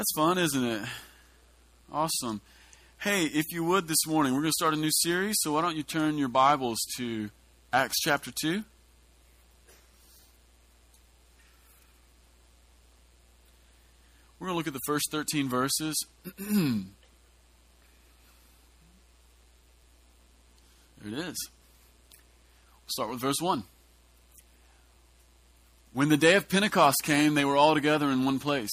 That's fun, isn't it? Awesome. Hey, if you would this morning, we're going to start a new series, so why don't you turn your Bibles to Acts chapter 2? We're going to look at the first 13 verses. there it is. We'll start with verse 1. When the day of Pentecost came, they were all together in one place.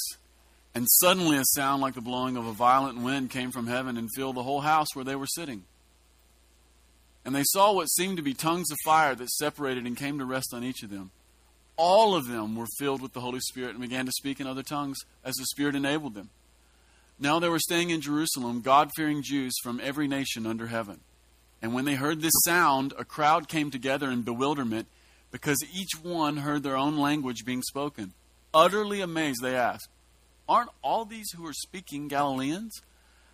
And suddenly a sound like the blowing of a violent wind came from heaven and filled the whole house where they were sitting. And they saw what seemed to be tongues of fire that separated and came to rest on each of them. All of them were filled with the Holy Spirit and began to speak in other tongues as the Spirit enabled them. Now they were staying in Jerusalem, God fearing Jews from every nation under heaven. And when they heard this sound, a crowd came together in bewilderment because each one heard their own language being spoken. Utterly amazed, they asked, Aren't all these who are speaking Galileans?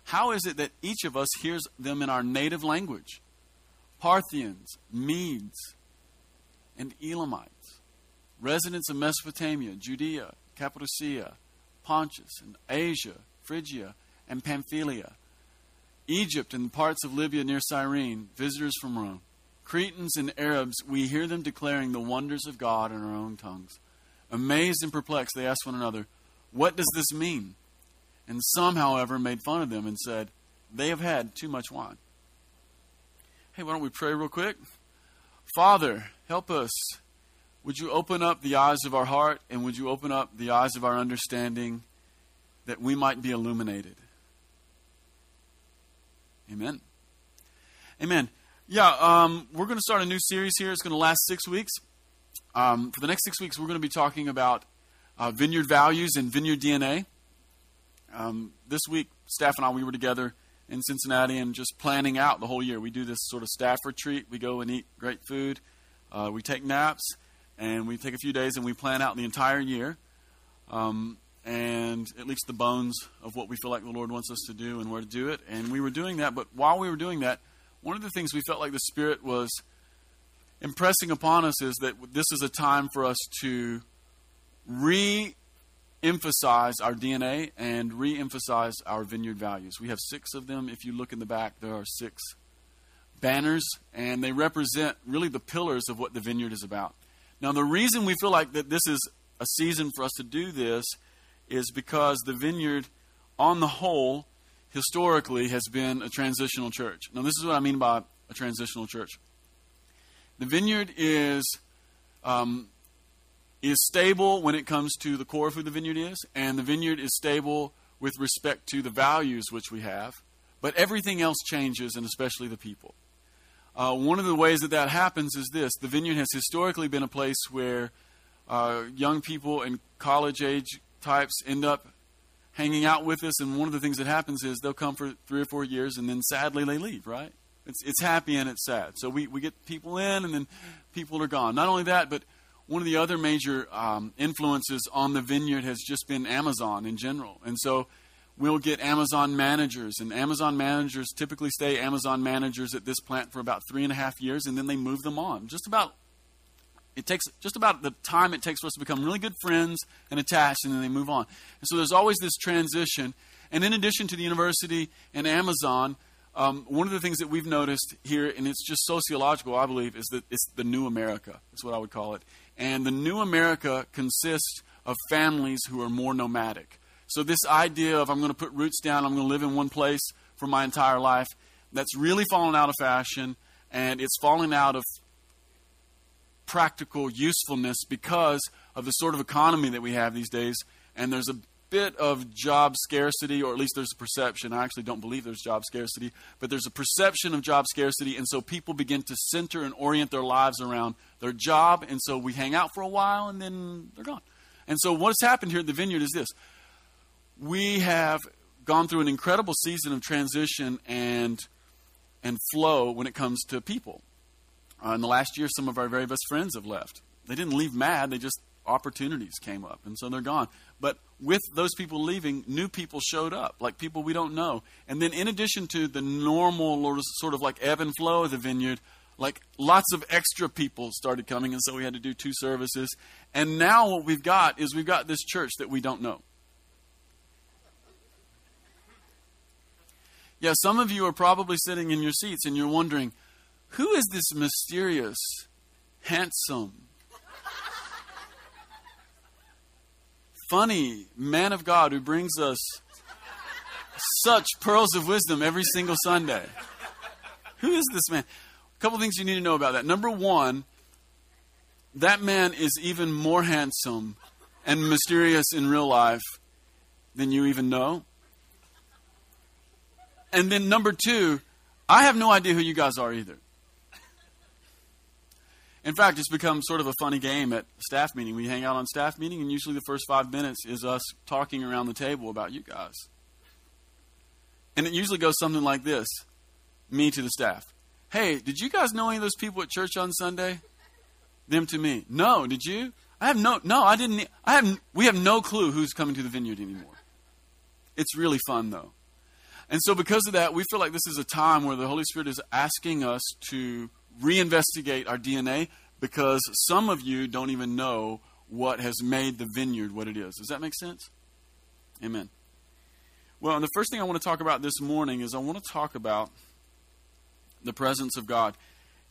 How is it that each of us hears them in our native language? Parthians, Medes, and Elamites, residents of Mesopotamia, Judea, Cappadocia, Pontus, and Asia, Phrygia, and Pamphylia, Egypt and the parts of Libya near Cyrene, visitors from Rome, Cretans and Arabs, we hear them declaring the wonders of God in our own tongues. Amazed and perplexed, they ask one another, what does this mean? And some, however, made fun of them and said, They have had too much wine. Hey, why don't we pray real quick? Father, help us. Would you open up the eyes of our heart and would you open up the eyes of our understanding that we might be illuminated? Amen. Amen. Yeah, um, we're going to start a new series here. It's going to last six weeks. Um, for the next six weeks, we're going to be talking about uh, Vineyard Values and Vineyard DNA. Um, this week, staff and I, we were together in Cincinnati and just planning out the whole year. We do this sort of staff retreat. We go and eat great food. Uh, we take naps, and we take a few days and we plan out the entire year, um, and at least the bones of what we feel like the Lord wants us to do and where to do it. And we were doing that, but while we were doing that, one of the things we felt like the Spirit was impressing upon us is that this is a time for us to re emphasize our DNA and re emphasize our vineyard values. We have six of them. If you look in the back, there are six banners, and they represent really the pillars of what the vineyard is about. Now, the reason we feel like that this is a season for us to do this is because the vineyard, on the whole, historically has been a transitional church. Now, this is what I mean by a transitional church. The vineyard is um, is stable when it comes to the core of who the vineyard is, and the vineyard is stable with respect to the values which we have, but everything else changes, and especially the people. Uh, one of the ways that that happens is this the vineyard has historically been a place where uh, young people and college age types end up hanging out with us, and one of the things that happens is they'll come for three or four years, and then sadly they leave, right? It's, it's happy and it's sad. So we, we get people in, and then people are gone. Not only that, but one of the other major um, influences on the vineyard has just been Amazon in general. And so we'll get Amazon managers, and Amazon managers typically stay Amazon managers at this plant for about three and a half years, and then they move them on. Just about it takes just about the time it takes for us to become really good friends and attached, and then they move on. And so there's always this transition. And in addition to the university and Amazon, um, one of the things that we've noticed here, and it's just sociological, I believe, is that it's the new America. That's what I would call it. And the new America consists of families who are more nomadic. So, this idea of I'm going to put roots down, I'm going to live in one place for my entire life, that's really fallen out of fashion, and it's fallen out of practical usefulness because of the sort of economy that we have these days. And there's a bit of job scarcity, or at least there's a perception. I actually don't believe there's job scarcity, but there's a perception of job scarcity, and so people begin to center and orient their lives around their job, and so we hang out for a while and then they're gone. And so what's happened here at the vineyard is this we have gone through an incredible season of transition and and flow when it comes to people. Uh, in the last year, some of our very best friends have left. They didn't leave mad; they just opportunities came up, and so they're gone. But with those people leaving, new people showed up, like people we don't know. And then, in addition to the normal sort of like ebb and flow of the vineyard, like lots of extra people started coming, and so we had to do two services. And now, what we've got is we've got this church that we don't know. Yeah, some of you are probably sitting in your seats and you're wondering, who is this mysterious, handsome, funny man of God who brings us such pearls of wisdom every single Sunday? Who is this man? A couple things you need to know about that. Number one, that man is even more handsome and mysterious in real life than you even know. And then number two, I have no idea who you guys are either. In fact, it's become sort of a funny game at staff meeting. We hang out on staff meeting, and usually the first five minutes is us talking around the table about you guys. And it usually goes something like this me to the staff. Hey, did you guys know any of those people at church on Sunday? Them to me. No, did you? I have no no, I didn't I have we have no clue who's coming to the vineyard anymore. It's really fun though. And so because of that, we feel like this is a time where the Holy Spirit is asking us to reinvestigate our DNA because some of you don't even know what has made the vineyard what it is. Does that make sense? Amen. Well, and the first thing I want to talk about this morning is I want to talk about the presence of God.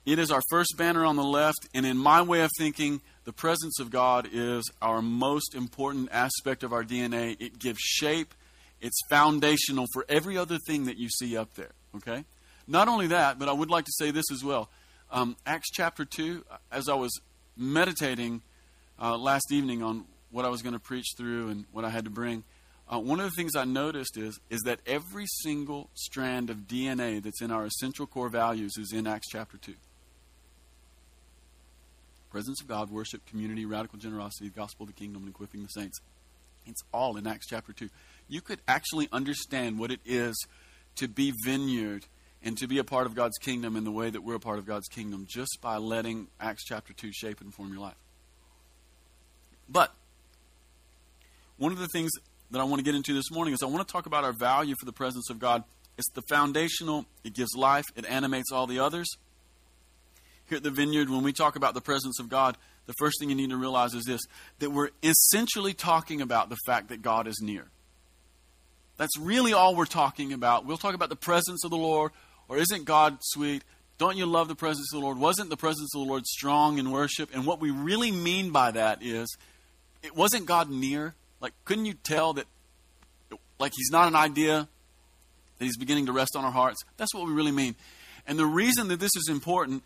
It is our first banner on the left, and in my way of thinking, the presence of God is our most important aspect of our DNA. It gives shape, it's foundational for every other thing that you see up there. Okay? Not only that, but I would like to say this as well. Um, Acts chapter 2, as I was meditating uh, last evening on what I was going to preach through and what I had to bring, uh, one of the things I noticed is, is that every single strand of DNA that's in our essential core values is in Acts chapter 2. Presence of God, worship, community, radical generosity, gospel of the kingdom, and equipping the saints. It's all in Acts chapter 2. You could actually understand what it is to be vineyard and to be a part of God's kingdom in the way that we're a part of God's kingdom just by letting Acts chapter 2 shape and form your life. But one of the things that I want to get into this morning is I want to talk about our value for the presence of God. It's the foundational, it gives life, it animates all the others. Here at the vineyard, when we talk about the presence of God, the first thing you need to realize is this that we're essentially talking about the fact that God is near. That's really all we're talking about. We'll talk about the presence of the Lord, or isn't God sweet? Don't you love the presence of the Lord? Wasn't the presence of the Lord strong in worship? And what we really mean by that is, it wasn't God near. Like, couldn't you tell that, like, He's not an idea, that He's beginning to rest on our hearts? That's what we really mean. And the reason that this is important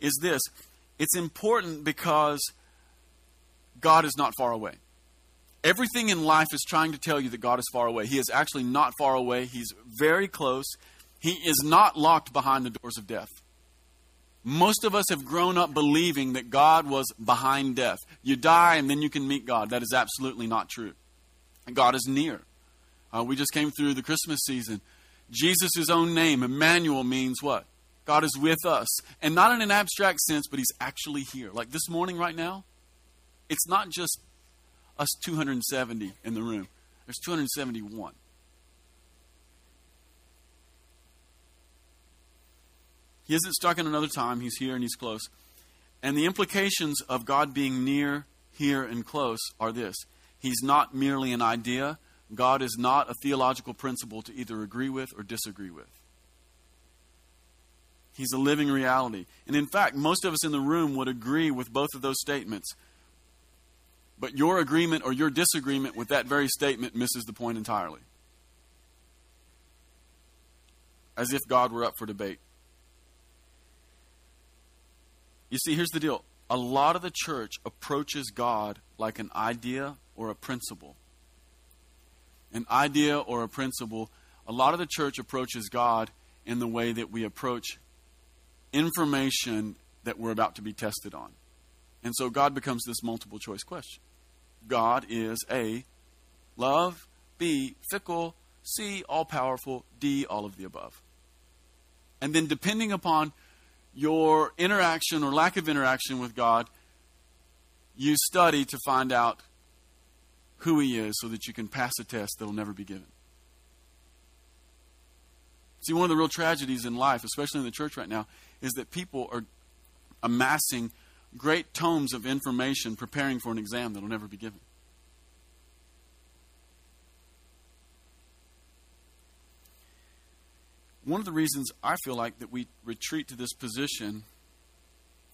is this it's important because God is not far away. Everything in life is trying to tell you that God is far away. He is actually not far away, He's very close. He is not locked behind the doors of death. Most of us have grown up believing that God was behind death. You die and then you can meet God. That is absolutely not true. God is near. Uh, we just came through the Christmas season. Jesus' own name, Emmanuel, means what? God is with us. And not in an abstract sense, but He's actually here. Like this morning, right now, it's not just us 270 in the room, there's 271. He isn't stuck in another time. He's here and he's close. And the implications of God being near, here, and close are this He's not merely an idea, God is not a theological principle to either agree with or disagree with. He's a living reality. And in fact, most of us in the room would agree with both of those statements. But your agreement or your disagreement with that very statement misses the point entirely. As if God were up for debate. You see, here's the deal a lot of the church approaches God like an idea or a principle. An idea or a principle. A lot of the church approaches God in the way that we approach information that we're about to be tested on. And so God becomes this multiple choice question. God is A, love, B, fickle, C, all powerful, D, all of the above. And then depending upon your interaction or lack of interaction with God, you study to find out who He is so that you can pass a test that will never be given. See, one of the real tragedies in life, especially in the church right now, is that people are amassing great tomes of information preparing for an exam that will never be given. One of the reasons I feel like that we retreat to this position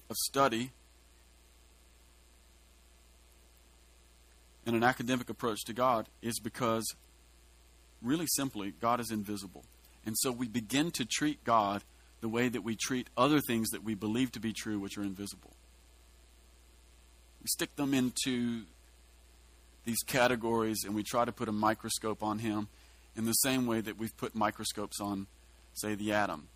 of study and an academic approach to God is because, really simply, God is invisible. And so we begin to treat God the way that we treat other things that we believe to be true, which are invisible. We stick them into these categories and we try to put a microscope on Him in the same way that we've put microscopes on, say, the atom.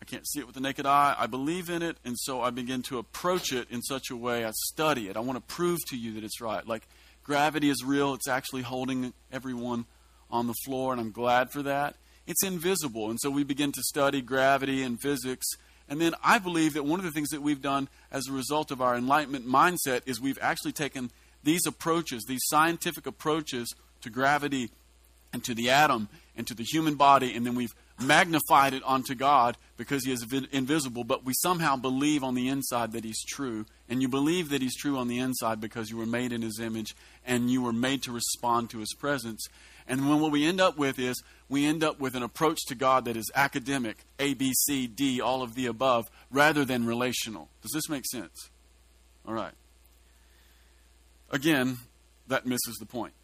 I can't see it with the naked eye. I believe in it, and so I begin to approach it in such a way. I study it. I want to prove to you that it's right. Like gravity is real, it's actually holding everyone on the floor, and I'm glad for that. It's invisible, and so we begin to study gravity and physics. And then I believe that one of the things that we've done as a result of our enlightenment mindset is we've actually taken these approaches, these scientific approaches to gravity and to the atom and to the human body, and then we've magnified it onto God because He is invisible, but we somehow believe on the inside that He's true. And you believe that He's true on the inside because you were made in His image and you were made to respond to His presence. And when what we end up with is we end up with an approach to God that is academic, A, B, C, D, all of the above, rather than relational. Does this make sense? All right. Again, that misses the point.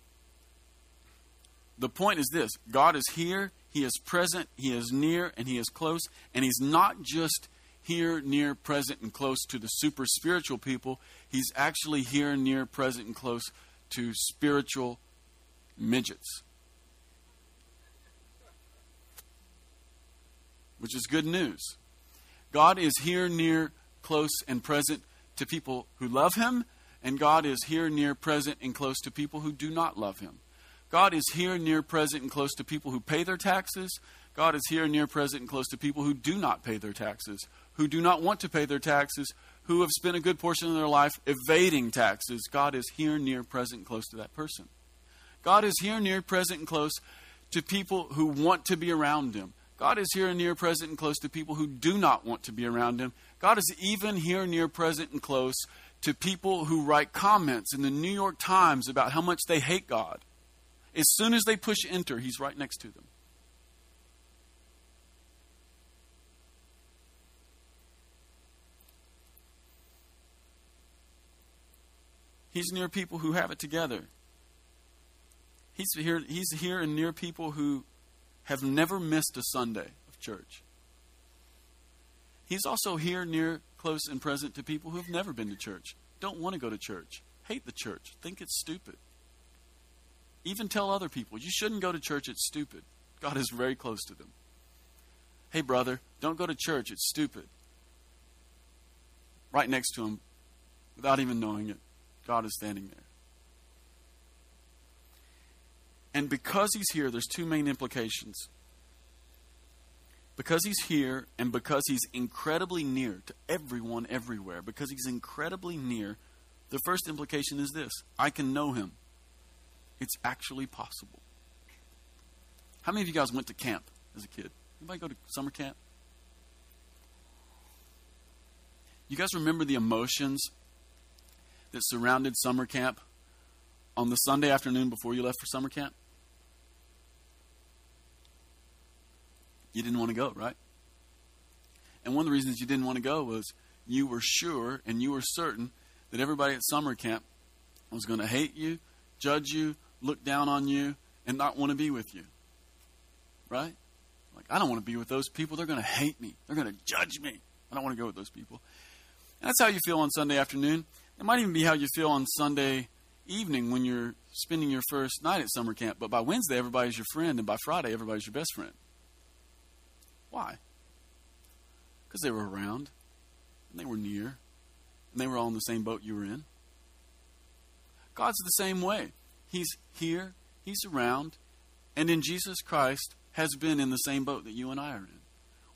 The point is this God is here, He is present, He is near, and He is close. And He's not just here, near, present, and close to the super spiritual people, He's actually here, near, present, and close to spiritual midgets. Which is good news. God is here, near, close, and present to people who love Him, and God is here, near, present, and close to people who do not love Him. God is here, near, present, and close to people who pay their taxes. God is here, near, present, and close to people who do not pay their taxes, who do not want to pay their taxes, who have spent a good portion of their life evading taxes. God is here, near, present, and close to that person. God is here, near, present, and close to people who want to be around Him. God is here, near, present, and close to people who do not want to be around Him. God is even here, near, present, and close to people who write comments in the New York Times about how much they hate God. As soon as they push enter, he's right next to them. He's near people who have it together. He's here, he's here and near people who have never missed a Sunday of church. He's also here, near, close, and present to people who have never been to church, don't want to go to church, hate the church, think it's stupid. Even tell other people, you shouldn't go to church, it's stupid. God is very close to them. Hey, brother, don't go to church, it's stupid. Right next to him, without even knowing it, God is standing there. And because he's here, there's two main implications. Because he's here and because he's incredibly near to everyone everywhere, because he's incredibly near, the first implication is this I can know him. It's actually possible. How many of you guys went to camp as a kid? Anybody go to summer camp? You guys remember the emotions that surrounded summer camp on the Sunday afternoon before you left for summer camp? You didn't want to go, right? And one of the reasons you didn't want to go was you were sure and you were certain that everybody at summer camp was going to hate you, judge you, look down on you, and not want to be with you. Right? Like, I don't want to be with those people. They're going to hate me. They're going to judge me. I don't want to go with those people. And that's how you feel on Sunday afternoon. It might even be how you feel on Sunday evening when you're spending your first night at summer camp. But by Wednesday, everybody's your friend, and by Friday, everybody's your best friend. Why? Because they were around, and they were near, and they were all in the same boat you were in. God's the same way. He's here, He's around, and in Jesus Christ has been in the same boat that you and I are in.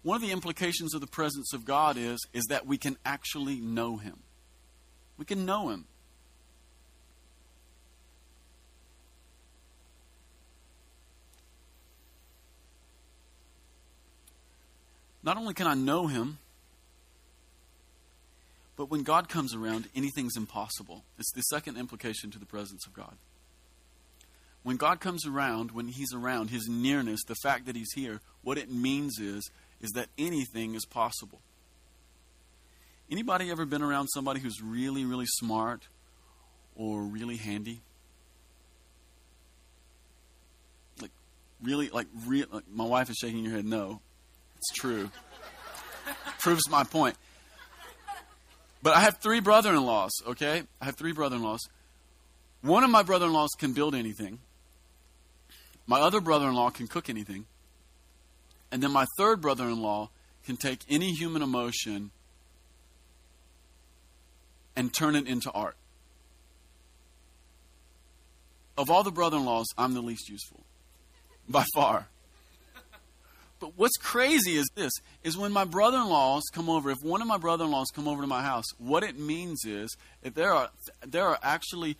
One of the implications of the presence of God is, is that we can actually know Him. We can know Him. Not only can I know Him, but when God comes around, anything's impossible. It's the second implication to the presence of God. When God comes around, when He's around, His nearness, the fact that He's here, what it means is, is that anything is possible. Anybody ever been around somebody who's really, really smart or really handy? Like, really, like, real. Like, my wife is shaking her head. No, it's true. Proves my point. But I have three brother in laws, okay? I have three brother in laws. One of my brother in laws can build anything, my other brother in law can cook anything. And then my third brother in law can take any human emotion and turn it into art. Of all the brother in laws, I'm the least useful. By far. But what's crazy is this is when my brother in laws come over, if one of my brother in laws come over to my house, what it means is that there are there are actually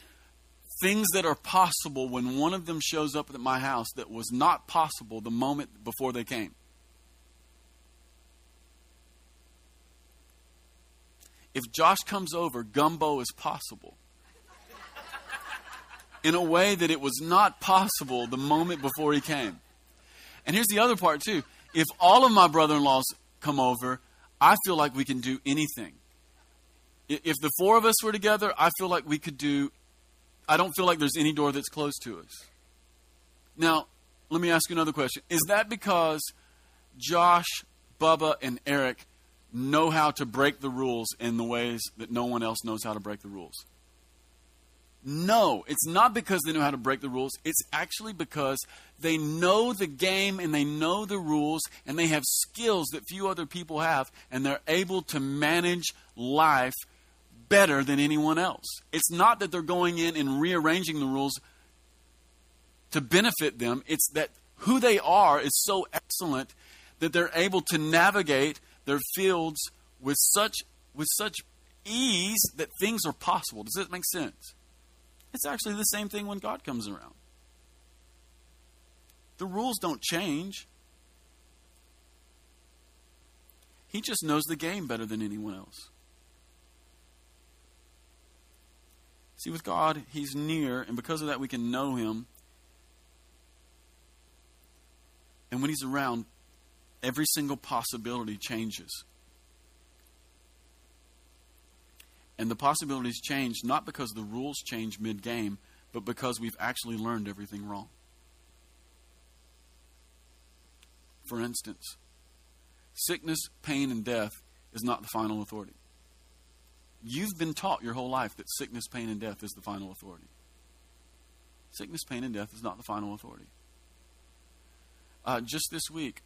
things that are possible when one of them shows up at my house that was not possible the moment before they came. If Josh comes over, gumbo is possible. In a way that it was not possible the moment before he came. And here's the other part, too. If all of my brother in laws come over, I feel like we can do anything. If the four of us were together, I feel like we could do I don't feel like there's any door that's closed to us. Now, let me ask you another question. Is that because Josh, Bubba, and Eric know how to break the rules in the ways that no one else knows how to break the rules? No, it's not because they know how to break the rules. It's actually because they know the game and they know the rules and they have skills that few other people have and they're able to manage life better than anyone else. It's not that they're going in and rearranging the rules to benefit them, it's that who they are is so excellent that they're able to navigate their fields with such with such ease that things are possible. Does that make sense? It's actually the same thing when God comes around. The rules don't change. He just knows the game better than anyone else. See, with God, He's near, and because of that, we can know Him. And when He's around, every single possibility changes. And the possibilities change not because the rules change mid game, but because we've actually learned everything wrong. For instance, sickness, pain, and death is not the final authority. You've been taught your whole life that sickness, pain, and death is the final authority. Sickness, pain, and death is not the final authority. Uh, just this week,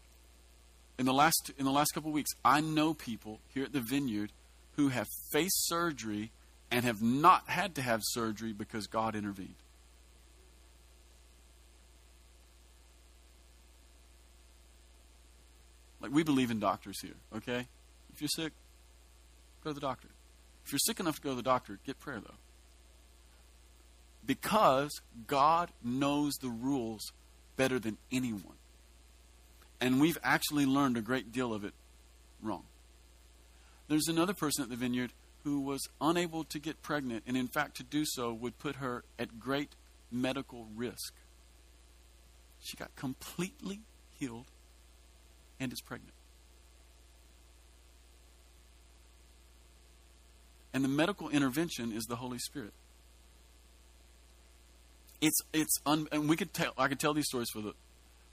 in the last in the last couple of weeks, I know people here at the Vineyard who have faced surgery and have not had to have surgery because God intervened. Like we believe in doctors here, okay? If you're sick, go to the doctor. If you're sick enough to go to the doctor, get prayer though. Because God knows the rules better than anyone. And we've actually learned a great deal of it wrong. There's another person at the vineyard who was unable to get pregnant, and in fact, to do so would put her at great medical risk. She got completely healed and is pregnant. And the medical intervention is the Holy Spirit. It's it's un, and we could tell I could tell these stories for the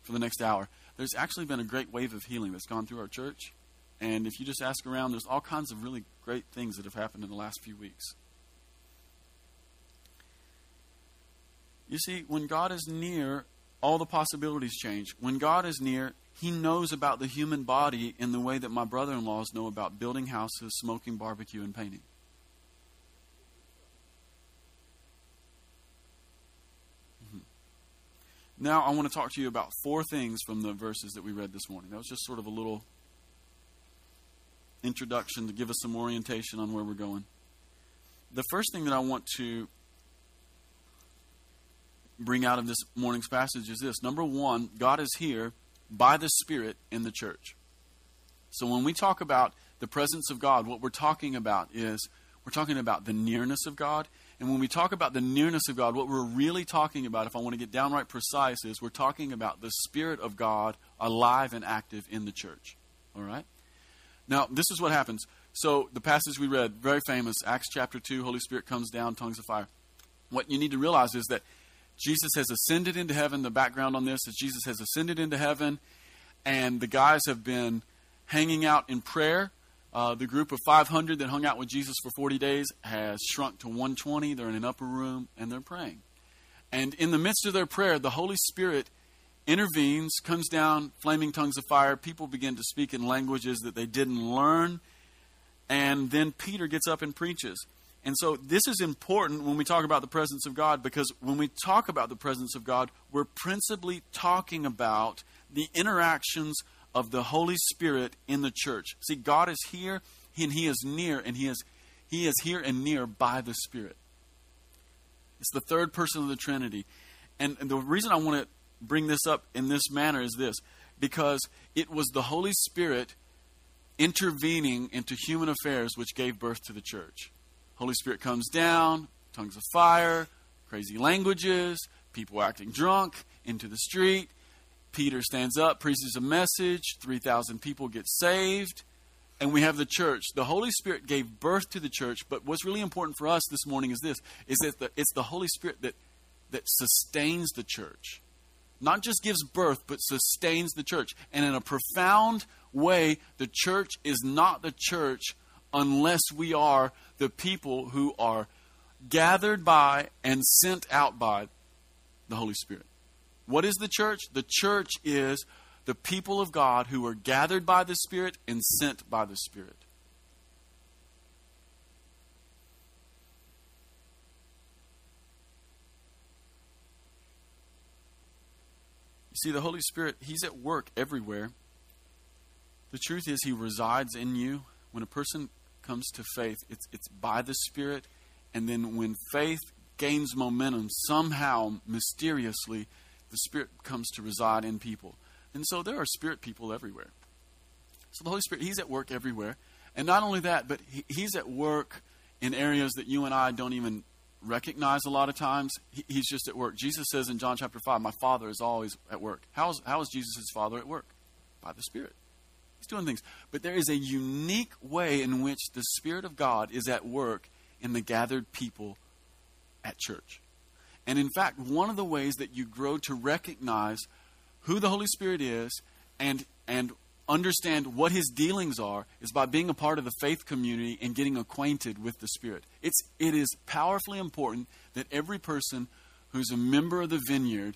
for the next hour. There's actually been a great wave of healing that's gone through our church. And if you just ask around, there's all kinds of really great things that have happened in the last few weeks. You see, when God is near, all the possibilities change. When God is near, He knows about the human body in the way that my brother in laws know about building houses, smoking barbecue, and painting. Now, I want to talk to you about four things from the verses that we read this morning. That was just sort of a little introduction to give us some orientation on where we're going. The first thing that I want to bring out of this morning's passage is this number one, God is here by the Spirit in the church. So when we talk about the presence of God, what we're talking about is we're talking about the nearness of God And when we talk about the nearness of God, what we're really talking about, if I want to get downright precise, is we're talking about the Spirit of God alive and active in the church. All right? Now, this is what happens. So, the passage we read, very famous, Acts chapter 2, Holy Spirit comes down, tongues of fire. What you need to realize is that Jesus has ascended into heaven. The background on this is Jesus has ascended into heaven, and the guys have been hanging out in prayer. Uh, the group of 500 that hung out with Jesus for 40 days has shrunk to 120. They're in an upper room and they're praying. And in the midst of their prayer, the Holy Spirit intervenes, comes down, flaming tongues of fire. People begin to speak in languages that they didn't learn. And then Peter gets up and preaches. And so this is important when we talk about the presence of God because when we talk about the presence of God, we're principally talking about the interactions of the Holy Spirit in the church. See, God is here and He is near, and He is He is here and near by the Spirit. It's the third person of the Trinity. And, and the reason I want to bring this up in this manner is this because it was the Holy Spirit intervening into human affairs which gave birth to the church. Holy Spirit comes down, tongues of fire, crazy languages, people acting drunk into the street. Peter stands up, preaches a message, 3,000 people get saved, and we have the church. The Holy Spirit gave birth to the church, but what's really important for us this morning is this is that the, it's the Holy Spirit that that sustains the church. Not just gives birth, but sustains the church. And in a profound way, the church is not the church unless we are the people who are gathered by and sent out by the Holy Spirit. What is the church? The church is the people of God who are gathered by the Spirit and sent by the Spirit. You see, the Holy Spirit, He's at work everywhere. The truth is, He resides in you. When a person comes to faith, it's, it's by the Spirit. And then when faith gains momentum, somehow, mysteriously, the Spirit comes to reside in people. And so there are Spirit people everywhere. So the Holy Spirit, He's at work everywhere. And not only that, but he, He's at work in areas that you and I don't even recognize a lot of times. He, he's just at work. Jesus says in John chapter 5, My Father is always at work. How is, how is Jesus' Father at work? By the Spirit. He's doing things. But there is a unique way in which the Spirit of God is at work in the gathered people at church. And in fact, one of the ways that you grow to recognize who the Holy Spirit is and, and understand what his dealings are is by being a part of the faith community and getting acquainted with the Spirit. It's, it is powerfully important that every person who's a member of the vineyard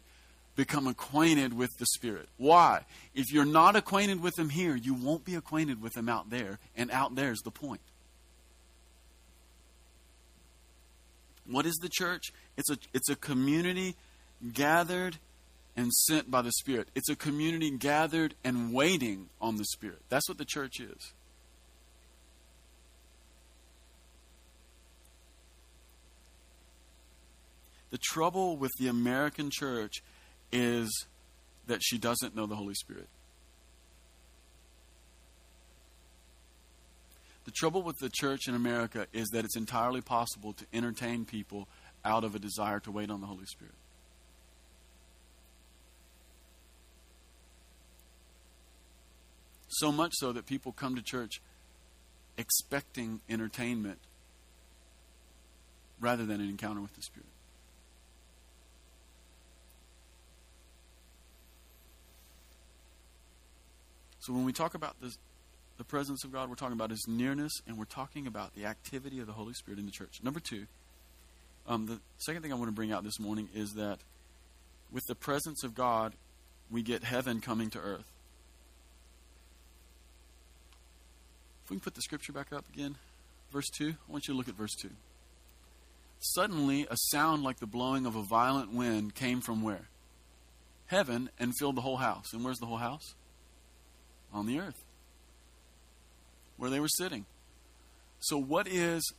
become acquainted with the Spirit. Why? If you're not acquainted with Him here, you won't be acquainted with Him out there, and out there's the point. What is the church? It's a, it's a community gathered and sent by the Spirit. It's a community gathered and waiting on the Spirit. That's what the church is. The trouble with the American church is that she doesn't know the Holy Spirit. Trouble with the church in America is that it's entirely possible to entertain people out of a desire to wait on the Holy Spirit. So much so that people come to church expecting entertainment rather than an encounter with the Spirit. So when we talk about this, the presence of God, we're talking about His nearness, and we're talking about the activity of the Holy Spirit in the church. Number two, um, the second thing I want to bring out this morning is that with the presence of God, we get heaven coming to earth. If we can put the scripture back up again, verse 2, I want you to look at verse 2. Suddenly, a sound like the blowing of a violent wind came from where? Heaven and filled the whole house. And where's the whole house? on the earth where they were sitting. So, what is,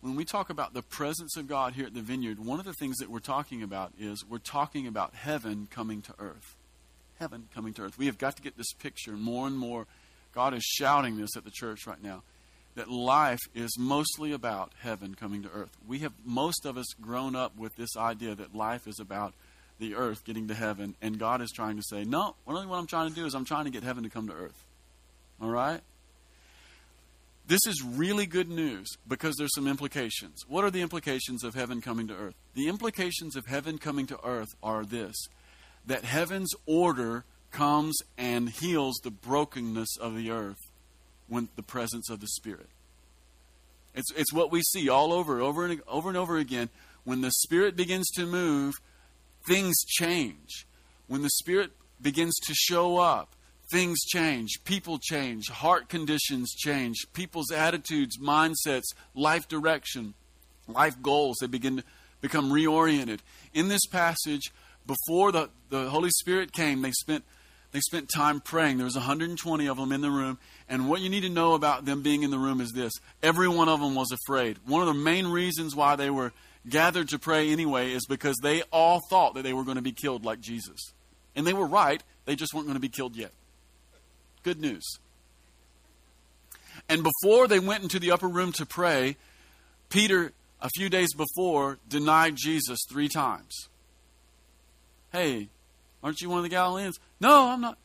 when we talk about the presence of God here at the vineyard, one of the things that we're talking about is we're talking about heaven coming to earth. Heaven coming to earth. We have got to get this picture more and more. God is shouting this at the church right now. that life is mostly about heaven coming to earth. We have, most of us, grown up with this idea that life is about the earth getting to heaven, and God is trying to say, no, really what I'm trying to do is I'm trying to get heaven to come to earth. All right? This is really good news because there's some implications. What are the implications of heaven coming to earth? The implications of heaven coming to earth are this that heaven's order comes and heals the brokenness of the earth when the presence of the Spirit. It's, it's what we see all over, over and over and over again. When the Spirit begins to move, things change. When the Spirit begins to show up, things change. People change. Heart conditions change. People's attitudes, mindsets, life direction, life goals, they begin to become reoriented. In this passage, before the, the Holy Spirit came, they spent they spent time praying. There was 120 of them in the room, and what you need to know about them being in the room is this: every one of them was afraid. One of the main reasons why they were gathered to pray anyway is because they all thought that they were going to be killed like Jesus, and they were right. They just weren't going to be killed yet. Good news. And before they went into the upper room to pray, Peter, a few days before, denied Jesus three times. Hey, aren't you one of the Galileans? No, I'm not.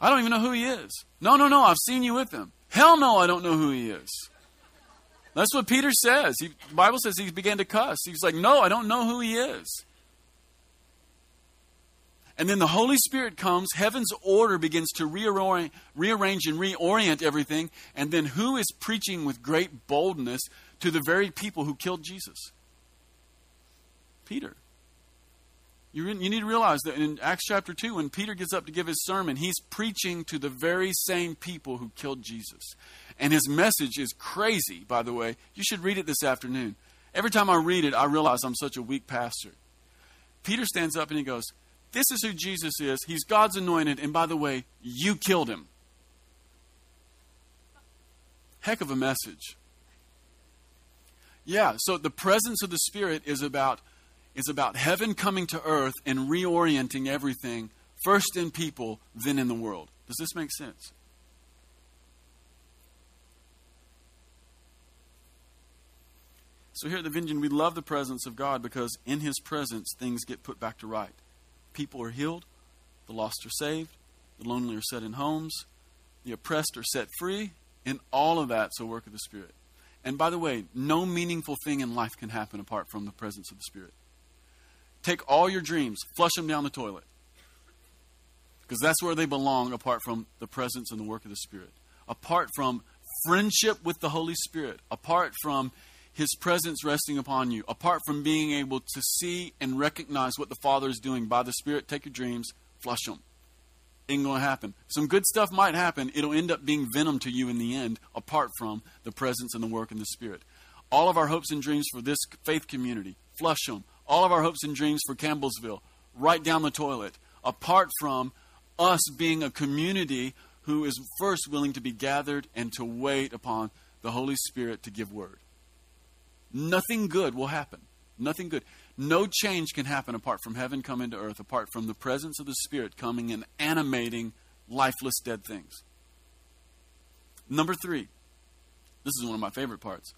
I don't even know who he is. No, no, no, I've seen you with him. Hell no, I don't know who he is. That's what Peter says. He, the Bible says he began to cuss. He's like, No, I don't know who he is. And then the Holy Spirit comes, heaven's order begins to rearrange, rearrange and reorient everything. And then who is preaching with great boldness to the very people who killed Jesus? Peter. You, you need to realize that in Acts chapter 2, when Peter gets up to give his sermon, he's preaching to the very same people who killed Jesus. And his message is crazy, by the way. You should read it this afternoon. Every time I read it, I realize I'm such a weak pastor. Peter stands up and he goes, this is who Jesus is. He's God's anointed. And by the way, you killed him. Heck of a message. Yeah, so the presence of the Spirit is about is about heaven coming to earth and reorienting everything, first in people, then in the world. Does this make sense? So here at the Vineyard, we love the presence of God because in His presence, things get put back to right people are healed, the lost are saved, the lonely are set in homes, the oppressed are set free, and all of that's a work of the Spirit. And by the way, no meaningful thing in life can happen apart from the presence of the Spirit. Take all your dreams, flush them down the toilet. Because that's where they belong apart from the presence and the work of the Spirit. Apart from friendship with the Holy Spirit. Apart from his presence resting upon you, apart from being able to see and recognize what the Father is doing by the Spirit, take your dreams, flush them. Ain't going to happen. Some good stuff might happen. It'll end up being venom to you in the end, apart from the presence and the work in the Spirit. All of our hopes and dreams for this faith community, flush them. All of our hopes and dreams for Campbellsville, right down the toilet, apart from us being a community who is first willing to be gathered and to wait upon the Holy Spirit to give word. Nothing good will happen. Nothing good. No change can happen apart from heaven coming to earth, apart from the presence of the Spirit coming and animating lifeless dead things. Number three. This is one of my favorite parts.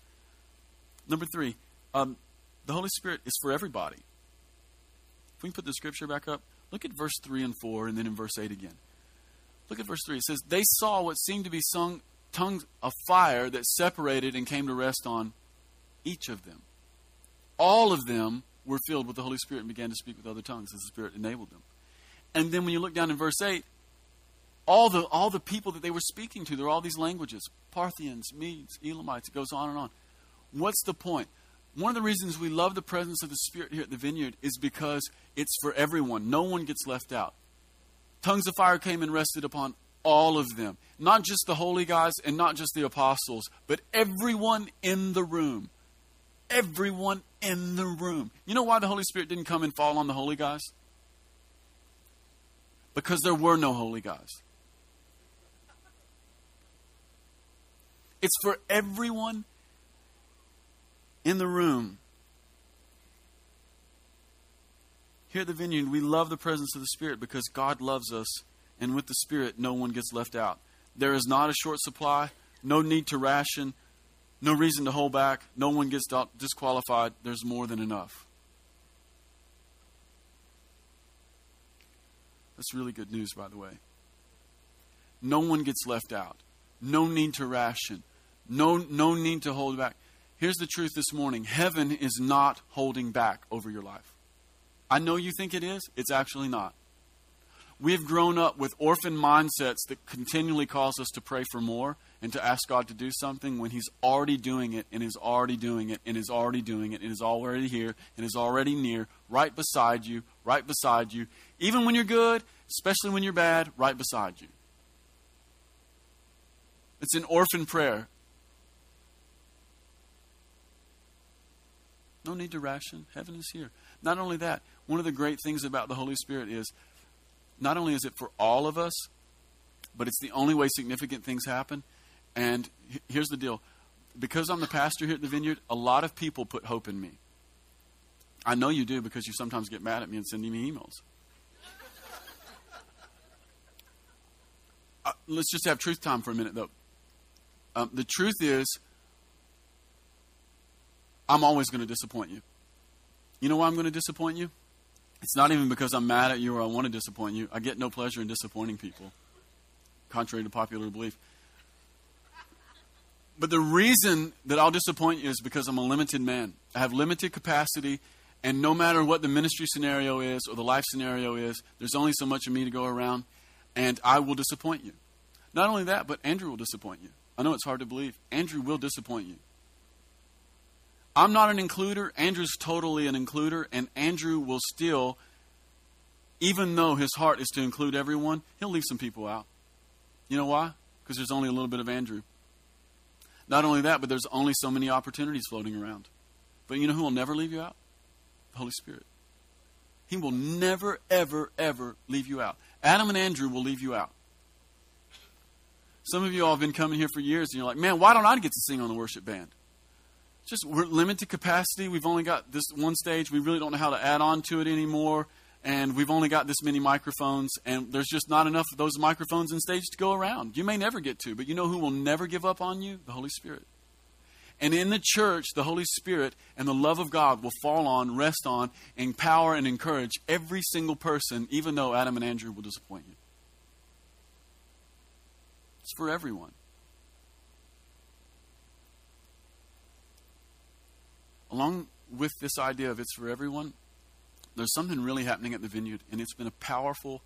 Number three. Um, the Holy Spirit is for everybody. If we can put the scripture back up, look at verse 3 and 4, and then in verse 8 again. Look at verse 3. It says, They saw what seemed to be sung, tongues of fire that separated and came to rest on each of them. All of them were filled with the Holy Spirit and began to speak with other tongues as the Spirit enabled them. And then when you look down in verse 8, all the, all the people that they were speaking to, there are all these languages Parthians, Medes, Elamites, it goes on and on. What's the point? One of the reasons we love the presence of the Spirit here at the vineyard is because it's for everyone. No one gets left out. Tongues of fire came and rested upon all of them. Not just the holy guys and not just the apostles, but everyone in the room everyone in the room. You know why the Holy Spirit didn't come and fall on the holy guys? Because there were no holy guys. It's for everyone in the room. Here at the vineyard, we love the presence of the Spirit because God loves us, and with the Spirit, no one gets left out. There is not a short supply, no need to ration, no reason to hold back, no one gets disqualified, there's more than enough. That's really good news, by the way. No one gets left out. No need to ration. No, no need to hold back. Here's the truth this morning heaven is not holding back over your life. I know you think it is, it's actually not. We've grown up with orphan mindsets that continually cause us to pray for more and to ask God to do something when He's already doing it and is already doing it and is already doing it and is already here and is already near, right beside you, right beside you. Even when you're good, especially when you're bad, right beside you. It's an orphan prayer. No need to ration. Heaven is here. Not only that, one of the great things about the Holy Spirit is not only is it for all of us, but it's the only way significant things happen. And here's the deal because I'm the pastor here at the vineyard, a lot of people put hope in me. I know you do because you sometimes get mad at me and send me emails. uh, let's just have truth time for a minute, though. Um, the truth is, I'm always going to disappoint you. You know why I'm going to disappoint you? It's not even because I'm mad at you or I want to disappoint you. I get no pleasure in disappointing people, contrary to popular belief. But the reason that I'll disappoint you is because I'm a limited man. I have limited capacity, and no matter what the ministry scenario is or the life scenario is, there's only so much of me to go around, and I will disappoint you. Not only that, but Andrew will disappoint you. I know it's hard to believe. Andrew will disappoint you. I'm not an includer. Andrew's totally an includer, and Andrew will still, even though his heart is to include everyone, he'll leave some people out. You know why? Because there's only a little bit of Andrew. Not only that, but there's only so many opportunities floating around. But you know who will never leave you out? The Holy Spirit. He will never, ever, ever leave you out. Adam and Andrew will leave you out. Some of you all have been coming here for years, and you're like, man, why don't I get to sing on the worship band? just we're limited capacity. We've only got this one stage. We really don't know how to add on to it anymore. And we've only got this many microphones, and there's just not enough of those microphones and stage to go around. You may never get to, but you know who will never give up on you? The Holy Spirit. And in the church, the Holy Spirit and the love of God will fall on, rest on, empower, and encourage every single person, even though Adam and Andrew will disappoint you. It's for everyone. along with this idea of it's for everyone, there's something really happening at the vineyard, and it's been a powerful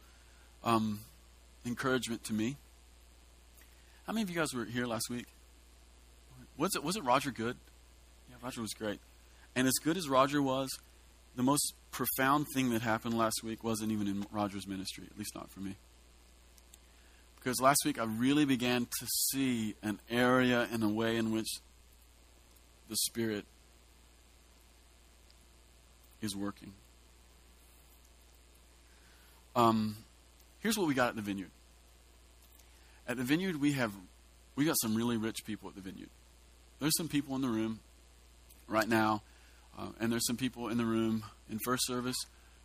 um, encouragement to me. How many of you guys were here last week? Was it was it Roger good? Yeah, Roger was great. And as good as Roger was, the most profound thing that happened last week wasn't even in Roger's ministry, at least not for me. Because last week I really began to see an area and a way in which the Spirit is working. Um, here's what we got at the vineyard. At the vineyard, we have we got some really rich people at the vineyard. There's some people in the room right now, uh, and there's some people in the room in first service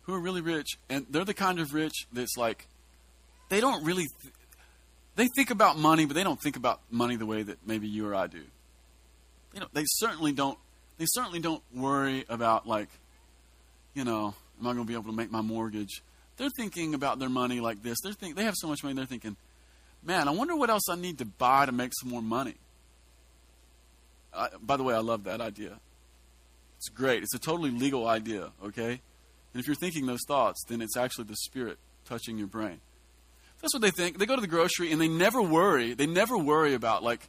who are really rich, and they're the kind of rich that's like they don't really th- they think about money, but they don't think about money the way that maybe you or I do. You know, they certainly don't. They certainly don't worry about like you know, am I going to be able to make my mortgage? They're thinking about their money like this. They're think, they have so much money, they're thinking, man, I wonder what else I need to buy to make some more money. Uh, by the way, I love that idea. It's great. It's a totally legal idea, okay? And if you're thinking those thoughts, then it's actually the Spirit touching your brain. That's what they think. They go to the grocery and they never worry. They never worry about, like,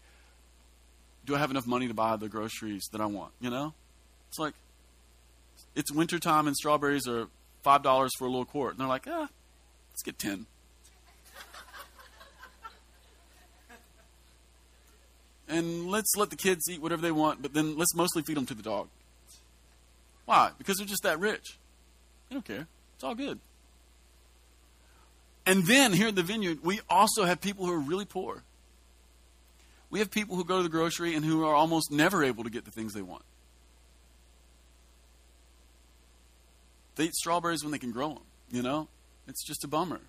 do I have enough money to buy the groceries that I want? You know? It's like, it's wintertime and strawberries are five dollars for a little quart. And they're like, ah, let's get ten. and let's let the kids eat whatever they want, but then let's mostly feed them to the dog. Why? Because they're just that rich. They don't care. It's all good. And then here at the vineyard, we also have people who are really poor. We have people who go to the grocery and who are almost never able to get the things they want. They eat strawberries when they can grow them, you know? It's just a bummer.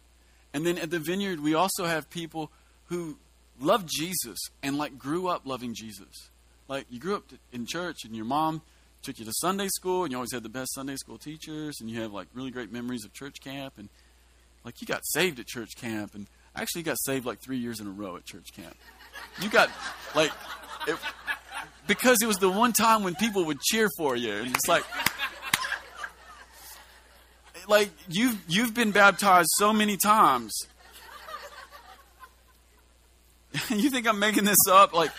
And then at the vineyard, we also have people who love Jesus and like grew up loving Jesus. Like you grew up in church and your mom took you to Sunday school and you always had the best Sunday school teachers and you have like really great memories of church camp and like you got saved at church camp and actually got saved like three years in a row at church camp. You got like it, because it was the one time when people would cheer for you and it's like like you've you've been baptized so many times. you think I'm making this up? Like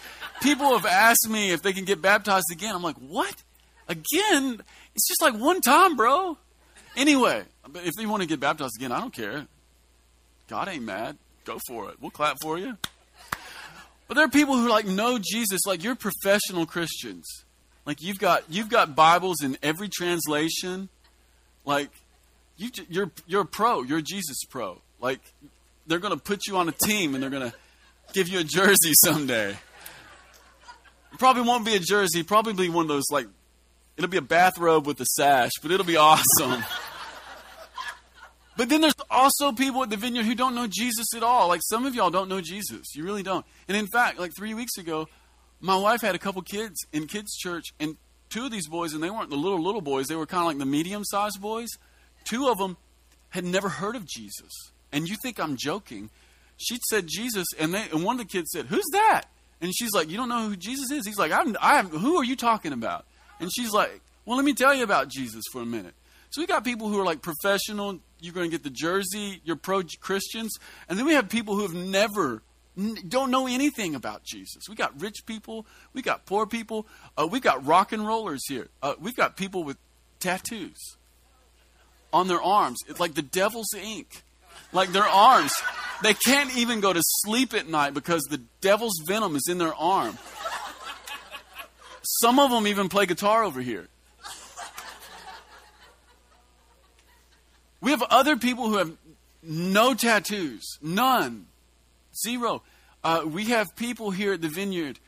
people have asked me if they can get baptized again. I'm like, what? Again? It's just like one time, bro. Anyway, if you want to get baptized again, I don't care. God ain't mad. Go for it. We'll clap for you. But there are people who like know Jesus, like you're professional Christians. Like you've got you've got Bibles in every translation. Like you you're you're a pro. You're a Jesus pro. Like they're going to put you on a team and they're going to give you a jersey someday. It probably won't be a jersey. Probably be one of those like it'll be a bathrobe with a sash, but it'll be awesome. But then there's also people at the vineyard who don't know Jesus at all. Like some of y'all don't know Jesus. You really don't. And in fact, like three weeks ago, my wife had a couple kids in kids' church, and two of these boys, and they weren't the little, little boys, they were kind of like the medium sized boys. Two of them had never heard of Jesus. And you think I'm joking. She said Jesus, and, they, and one of the kids said, Who's that? And she's like, You don't know who Jesus is? He's like, I'm, I'm, Who are you talking about? And she's like, Well, let me tell you about Jesus for a minute. So we got people who are like professional. You're going to get the jersey. You're pro Christians, and then we have people who have never, don't know anything about Jesus. We got rich people. We got poor people. Uh, we got rock and rollers here. Uh, we've got people with tattoos on their arms. It's like the devil's ink. Like their arms. They can't even go to sleep at night because the devil's venom is in their arm. Some of them even play guitar over here. We have other people who have no tattoos, none, zero. Uh, we have people here at the vineyard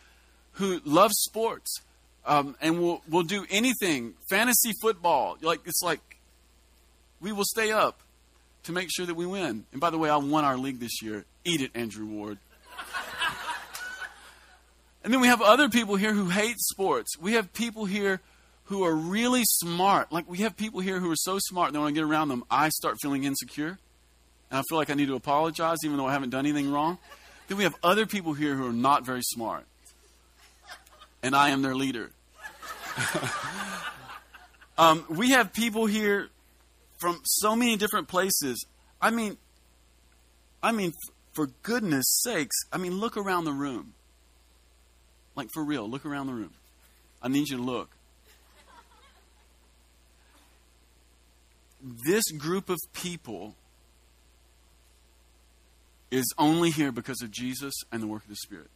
who love sports um, and will will do anything. Fantasy football, like it's like we will stay up to make sure that we win. And by the way, I won our league this year. Eat it, Andrew Ward. and then we have other people here who hate sports. We have people here who are really smart. Like we have people here who are so smart that when I get around them, I start feeling insecure. And I feel like I need to apologize even though I haven't done anything wrong. Then we have other people here who are not very smart. And I am their leader. um, we have people here from so many different places. I mean, I mean, for goodness sakes, I mean, look around the room. Like for real, look around the room. I need you to look. this group of people is only here because of Jesus and the work of the Spirit.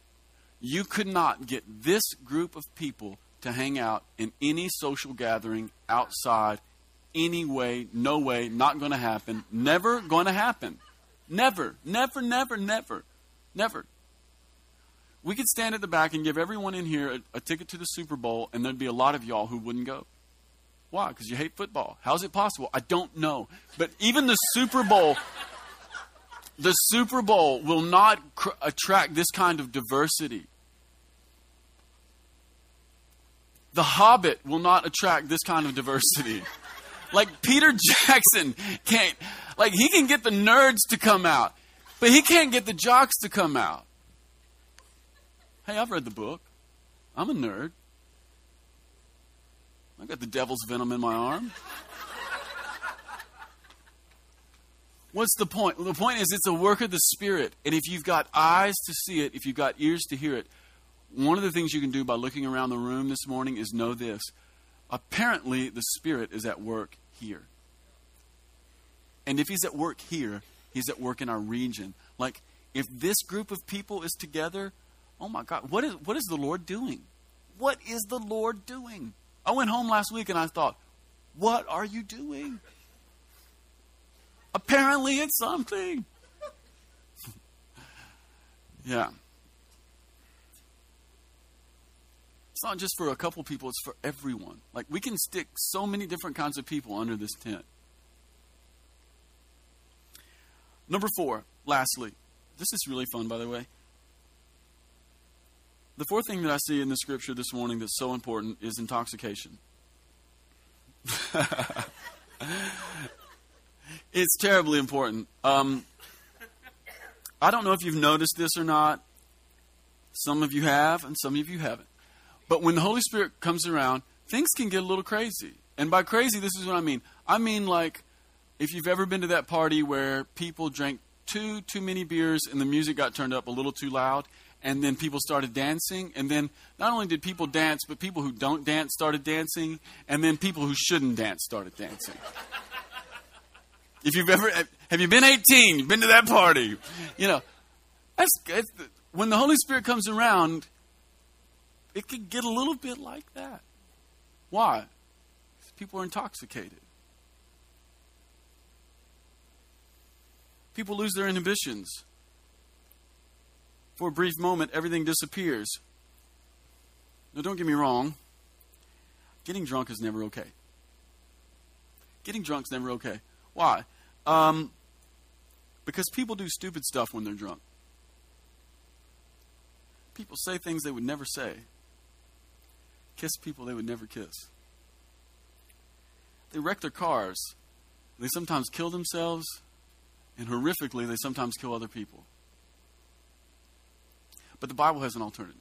You could not get this group of people to hang out in any social gathering outside, any way, no way, not going to happen, never going to happen. Never, never, never, never, never. We could stand at the back and give everyone in here a, a ticket to the Super Bowl, and there'd be a lot of y'all who wouldn't go. Why? Because you hate football. How is it possible? I don't know. But even the Super Bowl, the Super Bowl will not cr- attract this kind of diversity. The Hobbit will not attract this kind of diversity. Like Peter Jackson can't, like he can get the nerds to come out, but he can't get the jocks to come out. Hey, I've read the book. I'm a nerd. I got the devil's venom in my arm. What's the point? The point is it's a work of the Spirit. And if you've got eyes to see it, if you've got ears to hear it, one of the things you can do by looking around the room this morning is know this. Apparently, the Spirit is at work here. And if He's at work here, He's at work in our region. Like, if this group of people is together, oh my God, what is, what is the Lord doing? What is the Lord doing? I went home last week and I thought, what are you doing? Apparently, it's something. yeah. It's not just for a couple people, it's for everyone. Like, we can stick so many different kinds of people under this tent. Number four, lastly, this is really fun, by the way. the fourth thing that I see in the scripture this morning that's so important is intoxication. it's terribly important. Um, I don't know if you've noticed this or not. Some of you have, and some of you haven't. But when the Holy Spirit comes around, things can get a little crazy. And by crazy, this is what I mean. I mean, like, if you've ever been to that party where people drank too too many beers and the music got turned up a little too loud, and then people started dancing, and then not only did people dance, but people who don't dance started dancing, and then people who shouldn't dance started dancing. if you've ever have you been 18, you've been to that party, you know, that's, that's when the Holy Spirit comes around, it could get a little bit like that. Why? People are intoxicated. People lose their inhibitions. For a brief moment, everything disappears. Now, don't get me wrong. Getting drunk is never okay. Getting drunk is never okay. Why? Um, because people do stupid stuff when they're drunk. People say things they would never say, kiss people they would never kiss. They wreck their cars. They sometimes kill themselves, and horrifically, they sometimes kill other people. But the Bible has an alternative.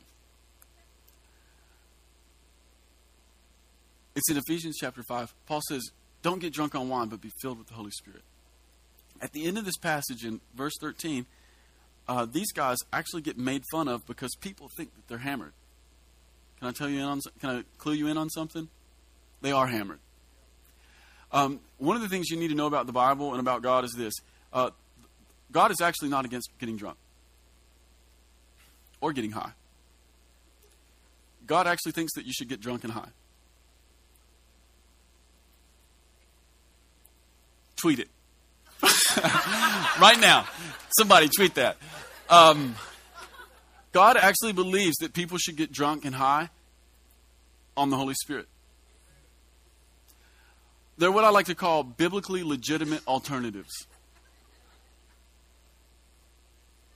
It's in Ephesians chapter 5. Paul says, Don't get drunk on wine, but be filled with the Holy Spirit. At the end of this passage, in verse 13, uh, these guys actually get made fun of because people think that they're hammered. Can I tell you in on? Can I clue you in on something? They are hammered. Um, one of the things you need to know about the Bible and about God is this: uh, God is actually not against getting drunk or getting high. God actually thinks that you should get drunk and high. Tweet it. right now. Somebody tweet that. Um, God actually believes that people should get drunk and high on the Holy Spirit. They're what I like to call biblically legitimate alternatives.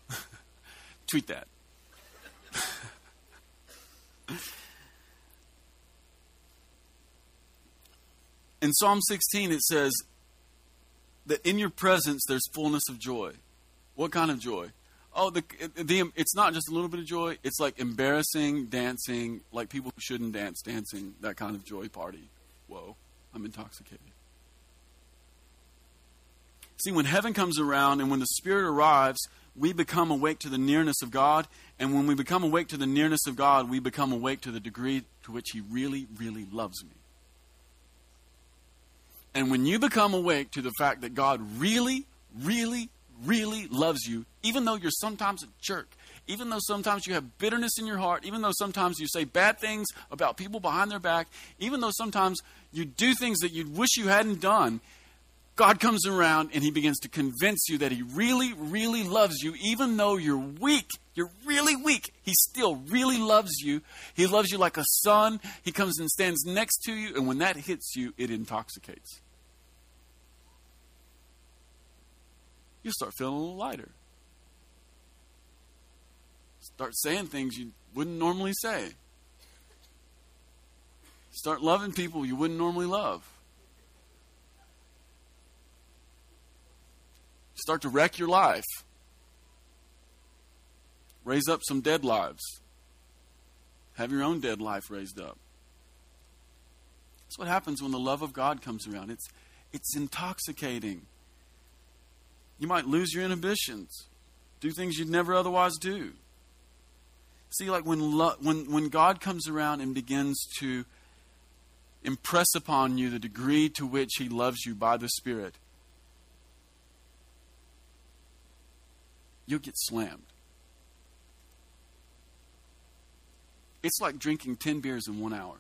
Tweet that. In Psalm 16, it says that in your presence there's fullness of joy. What kind of joy? Oh, the, the, it's not just a little bit of joy. It's like embarrassing dancing, like people who shouldn't dance, dancing, that kind of joy party. Whoa, I'm intoxicated. See, when heaven comes around and when the Spirit arrives, we become awake to the nearness of God. And when we become awake to the nearness of God, we become awake to the degree to which He really, really loves me. And when you become awake to the fact that God really, really, really loves you, even though you're sometimes a jerk, even though sometimes you have bitterness in your heart, even though sometimes you say bad things about people behind their back, even though sometimes you do things that you wish you hadn't done, God comes around and he begins to convince you that he really, really loves you, even though you're weak. You're really weak. He still really loves you. He loves you like a son. He comes and stands next to you, and when that hits you, it intoxicates. You start feeling a little lighter. Start saying things you wouldn't normally say. Start loving people you wouldn't normally love. Start to wreck your life. Raise up some dead lives. Have your own dead life raised up. That's what happens when the love of God comes around. It's, it's intoxicating. You might lose your inhibitions, do things you'd never otherwise do. See, like when, lo- when, when God comes around and begins to impress upon you the degree to which He loves you by the Spirit, you'll get slammed. It's like drinking 10 beers in one hour.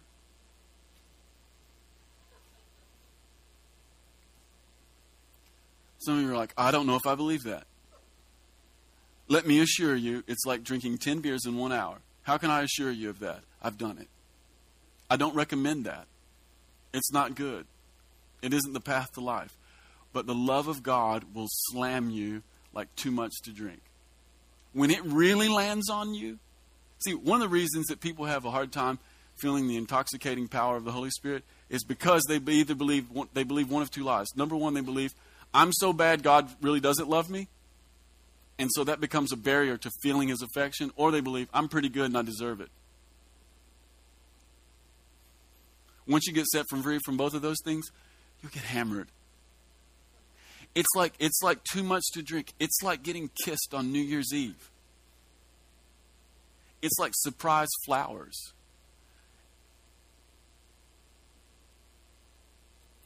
Some of you are like, I don't know if I believe that. Let me assure you, it's like drinking 10 beers in one hour. How can I assure you of that? I've done it. I don't recommend that. It's not good. It isn't the path to life. But the love of God will slam you like too much to drink. When it really lands on you, See, one of the reasons that people have a hard time feeling the intoxicating power of the Holy Spirit is because they either believe they believe one of two lies. Number one, they believe I'm so bad God really doesn't love me, and so that becomes a barrier to feeling His affection. Or they believe I'm pretty good and I deserve it. Once you get set from free from both of those things, you get hammered. It's like it's like too much to drink. It's like getting kissed on New Year's Eve. It's like surprise flowers.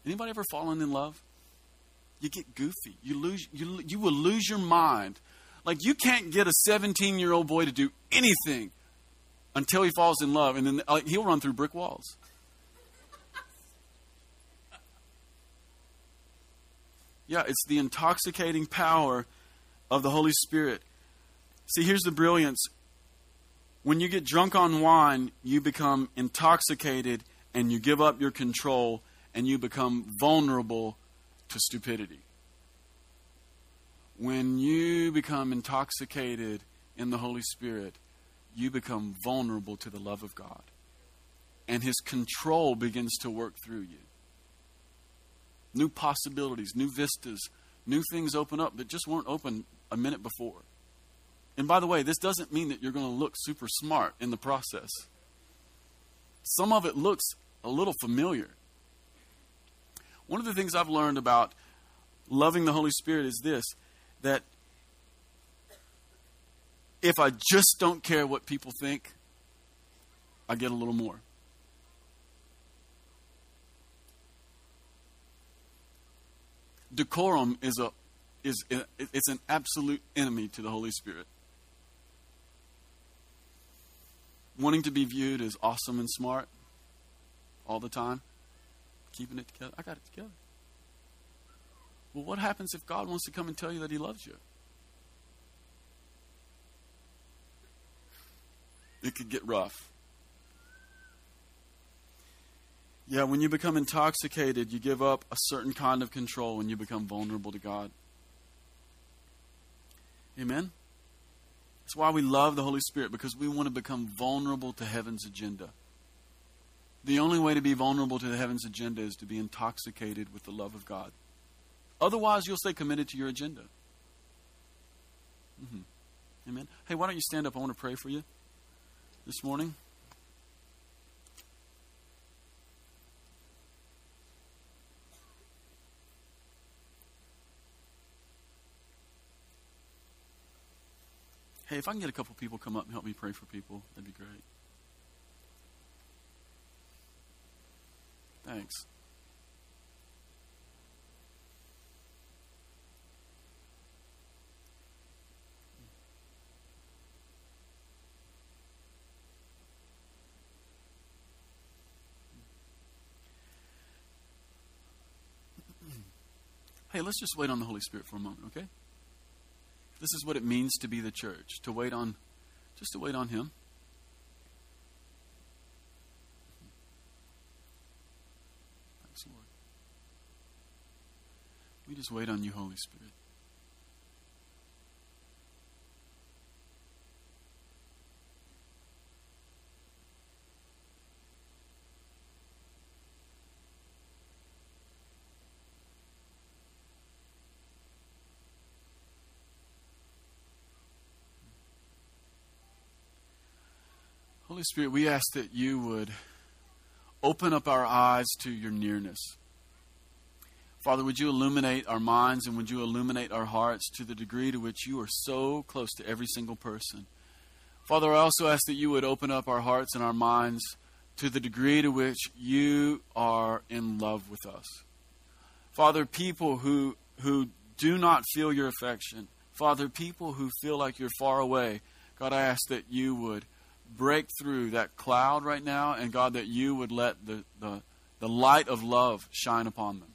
Anybody ever fallen in love? You get goofy. You lose you you will lose your mind. Like you can't get a 17-year-old boy to do anything until he falls in love and then like, he'll run through brick walls. Yeah, it's the intoxicating power of the Holy Spirit. See, here's the brilliance. When you get drunk on wine, you become intoxicated and you give up your control and you become vulnerable to stupidity. When you become intoxicated in the Holy Spirit, you become vulnerable to the love of God. And His control begins to work through you new possibilities, new vistas, new things open up that just weren't open a minute before. And by the way, this doesn't mean that you're going to look super smart in the process. Some of it looks a little familiar. One of the things I've learned about loving the Holy Spirit is this that if I just don't care what people think, I get a little more. decorum is a is it's an absolute enemy to the Holy Spirit. Wanting to be viewed as awesome and smart all the time, keeping it together. I got it together. Well, what happens if God wants to come and tell you that He loves you? It could get rough. Yeah, when you become intoxicated, you give up a certain kind of control when you become vulnerable to God. Amen? That's why we love the Holy Spirit, because we want to become vulnerable to heaven's agenda. The only way to be vulnerable to the heaven's agenda is to be intoxicated with the love of God. Otherwise, you'll stay committed to your agenda. Mm-hmm. Amen. Hey, why don't you stand up? I want to pray for you this morning. Hey, if I can get a couple people come up and help me pray for people, that'd be great. Thanks. Hey, let's just wait on the Holy Spirit for a moment, okay? This is what it means to be the church, to wait on, just to wait on Him. Thanks, Lord. We just wait on you, Holy Spirit. Holy Spirit, we ask that you would open up our eyes to your nearness. Father, would you illuminate our minds and would you illuminate our hearts to the degree to which you are so close to every single person? Father, I also ask that you would open up our hearts and our minds to the degree to which you are in love with us. Father, people who, who do not feel your affection, Father, people who feel like you're far away, God, I ask that you would break through that cloud right now, and God, that you would let the, the, the light of love shine upon them.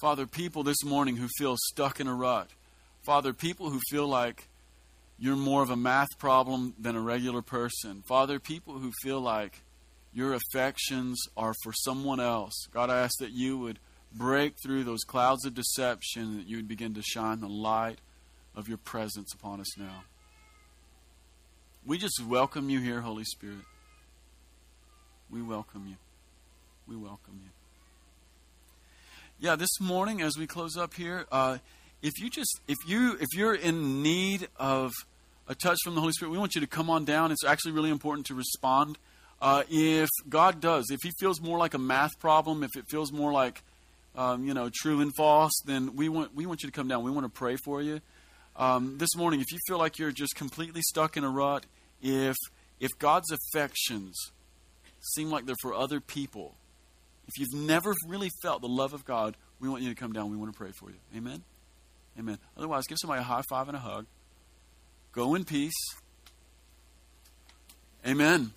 Father, people this morning who feel stuck in a rut. Father, people who feel like you're more of a math problem than a regular person. Father, people who feel like your affections are for someone else. God, I ask that you would break through those clouds of deception, that you would begin to shine the light of your presence upon us now. We just welcome you here, Holy Spirit. We welcome you. We welcome you. Yeah, this morning as we close up here, uh, if you just if you if you're in need of a touch from the Holy Spirit, we want you to come on down. It's actually really important to respond. Uh, if God does, if He feels more like a math problem, if it feels more like um, you know true and false, then we want we want you to come down. We want to pray for you. Um, this morning, if you feel like you're just completely stuck in a rut, if if God's affections seem like they're for other people, if you've never really felt the love of God, we want you to come down. We want to pray for you. Amen. Amen. Otherwise, give somebody a high five and a hug. Go in peace. Amen.